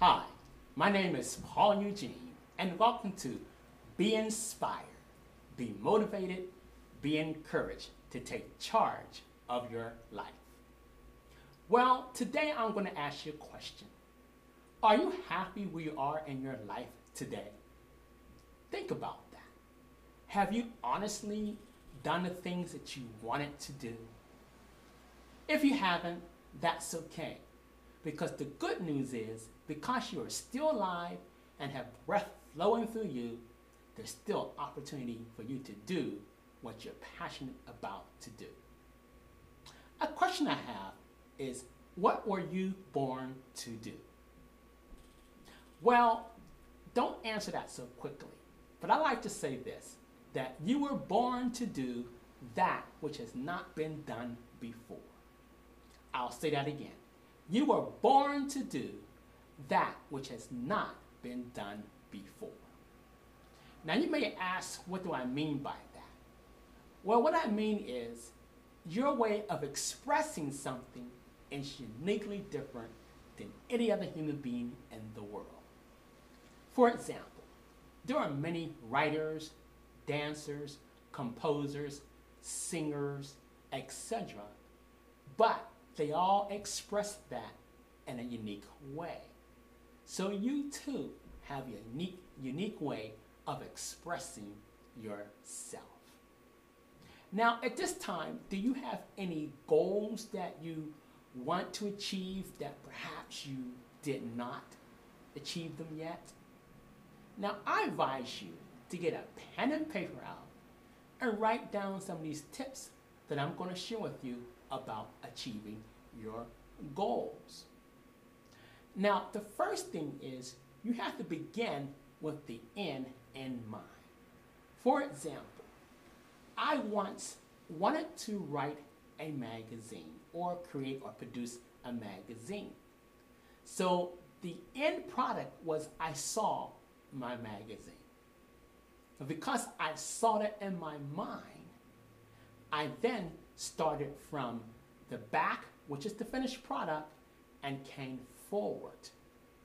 Hi, my name is Paul Eugene, and welcome to Be Inspired, Be Motivated, Be Encouraged to take charge of your life. Well, today I'm going to ask you a question. Are you happy where you are in your life today? Think about that. Have you honestly done the things that you wanted to do? If you haven't, that's okay. Because the good news is, because you are still alive and have breath flowing through you, there's still opportunity for you to do what you're passionate about to do. A question I have is, what were you born to do? Well, don't answer that so quickly. But I like to say this that you were born to do that which has not been done before. I'll say that again. You were born to do that which has not been done before. Now, you may ask, what do I mean by that? Well, what I mean is your way of expressing something is uniquely different than any other human being in the world. For example, there are many writers, dancers, composers, singers, etc., but they all express that in a unique way. So you too have a unique, unique way of expressing yourself. Now, at this time, do you have any goals that you want to achieve that perhaps you did not achieve them yet? Now, I advise you to get a pen and paper out and write down some of these tips that I'm going to share with you about achieving your goals. Now, the first thing is you have to begin with the end in mind. For example, I once wanted to write a magazine or create or produce a magazine. So the end product was I saw my magazine. But because I saw it in my mind, I then started from the back, which is the finished product, and came forward.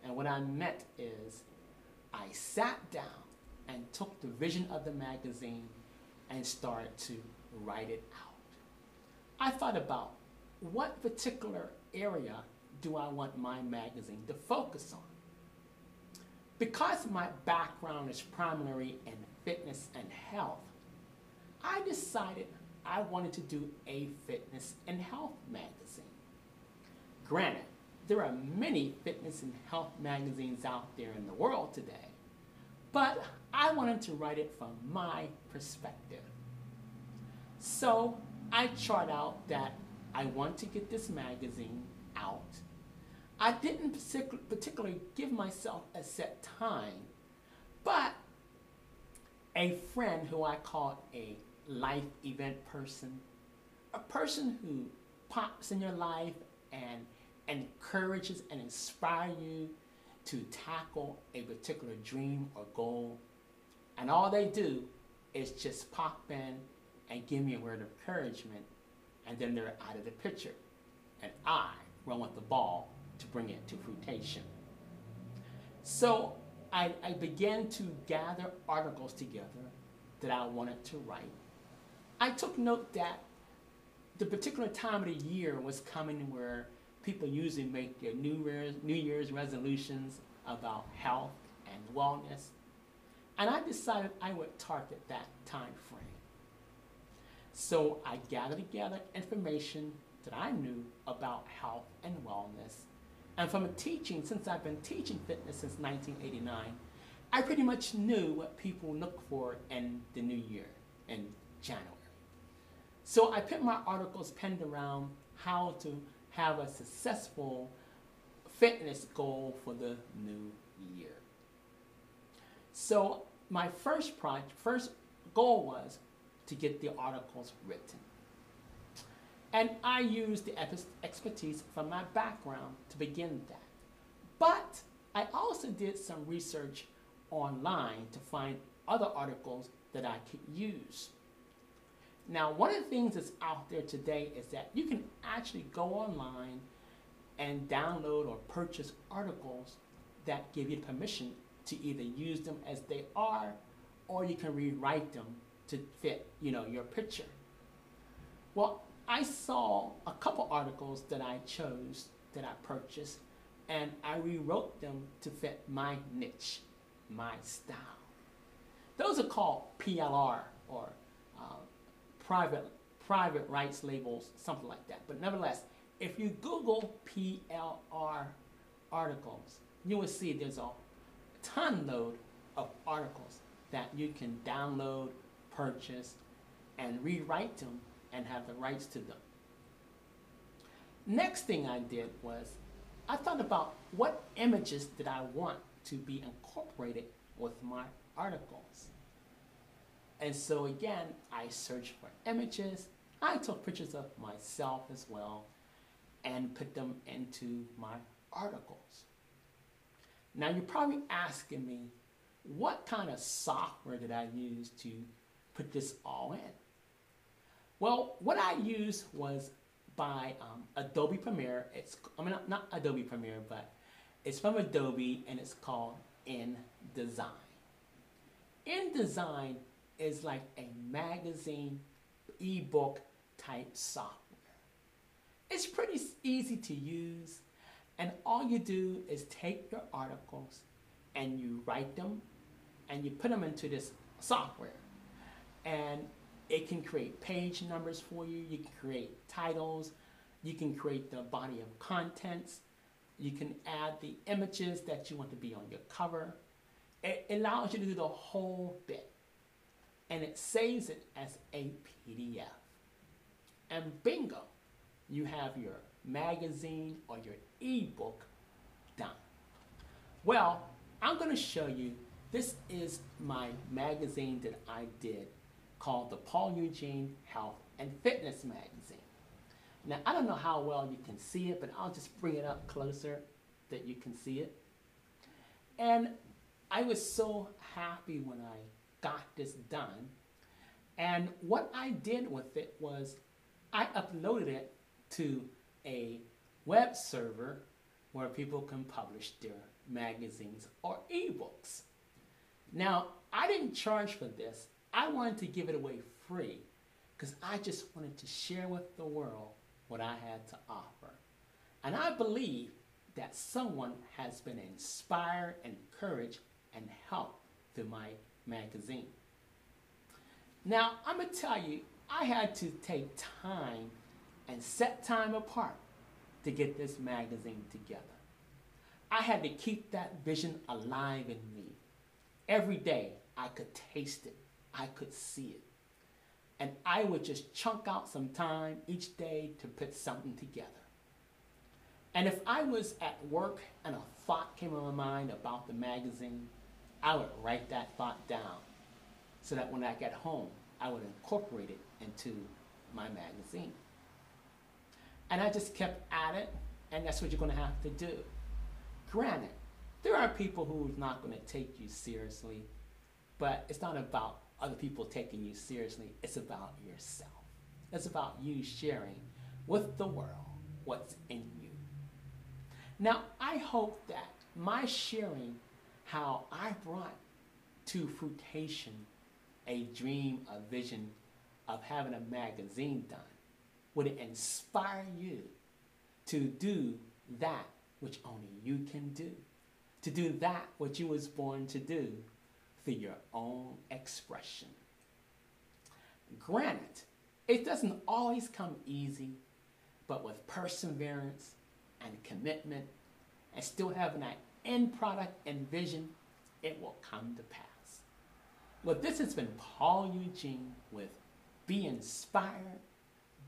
And what I meant is I sat down and took the vision of the magazine and started to write it out. I thought about what particular area do I want my magazine to focus on? Because my background is primarily in fitness and health, I decided I wanted to do a fitness and health magazine. Granted, there are many fitness and health magazines out there in the world today, but I wanted to write it from my perspective. So I chart out that I want to get this magazine out. I didn't particularly give myself a set time, but a friend who I called a life event person, a person who pops in your life and encourages and inspires you to tackle a particular dream or goal. And all they do is just pop in and give me a word of encouragement, and then they're out of the picture. And I run with the ball to bring it to fruition. So I, I began to gather articles together that I wanted to write. I took note that the particular time of the year was coming where people usually make their New Year's, New Year's resolutions about health and wellness. And I decided I would target that time frame. So I gathered together information that I knew about health and wellness. And from teaching, since I've been teaching fitness since 1989, I pretty much knew what people look for in the new year, in January. So I put my articles penned around how to have a successful fitness goal for the new year. So my first project, first goal was to get the articles written. And I used the expertise from my background to begin that. But I also did some research online to find other articles that I could use. Now, one of the things that's out there today is that you can actually go online and download or purchase articles that give you permission to either use them as they are or you can rewrite them to fit, you know, your picture. Well, I saw a couple articles that I chose that I purchased and I rewrote them to fit my niche, my style. Those are called PLR or private private rights labels, something like that. But nevertheless, if you Google PLR articles, you will see there's a ton load of articles that you can download, purchase, and rewrite them and have the rights to them. Next thing I did was I thought about what images did I want to be incorporated with my articles. And so again, I searched for images. I took pictures of myself as well and put them into my articles. Now you're probably asking me, what kind of software did I use to put this all in? Well, what I used was by um, Adobe Premiere. It's I mean not, not Adobe Premiere, but it's from Adobe and it's called InDesign. InDesign is like a magazine ebook type software. It's pretty easy to use and all you do is take your articles and you write them and you put them into this software. And it can create page numbers for you, you can create titles, you can create the body of contents, you can add the images that you want to be on your cover. It allows you to do the whole bit. And it saves it as a PDF. And bingo, you have your magazine or your ebook done. Well, I'm going to show you, this is my magazine that I did called the Paul Eugene Health and Fitness Magazine. Now, I don't know how well you can see it, but I'll just bring it up closer that you can see it. And I was so happy when I got this done. And what I did with it was I uploaded it to a web server where people can publish their magazines or ebooks. Now, I didn't charge for this. I wanted to give it away free because I just wanted to share with the world what I had to offer. And I believe that someone has been inspired, encouraged, and helped through my magazine. Now, I'm going to tell you, I had to take time and set time apart to get this magazine together. I had to keep that vision alive in me. Every day I could taste it, I could see it. And I would just chunk out some time each day to put something together. And if I was at work and a thought came on my mind about the magazine, I would write that thought down so that when I get home, I would incorporate it into my magazine. And I just kept at it, and that's what you're going to have to do. Granted, there are people who are not going to take you seriously, but it's not about other people taking you seriously, it's about yourself. It's about you sharing with the world what's in you. Now, I hope that my sharing how I brought to fruition a dream, a vision of having a magazine done would it inspire you to do that which only you can do? To do that which you was born to do through your own expression. Granted, it doesn't always come easy, but with perseverance and commitment and still having that end product and vision, it will come to pass. Well, this has been Paul Eugene with Be Inspired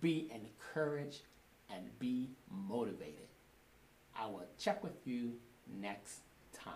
be encouraged, and be motivated. I will check with you next time.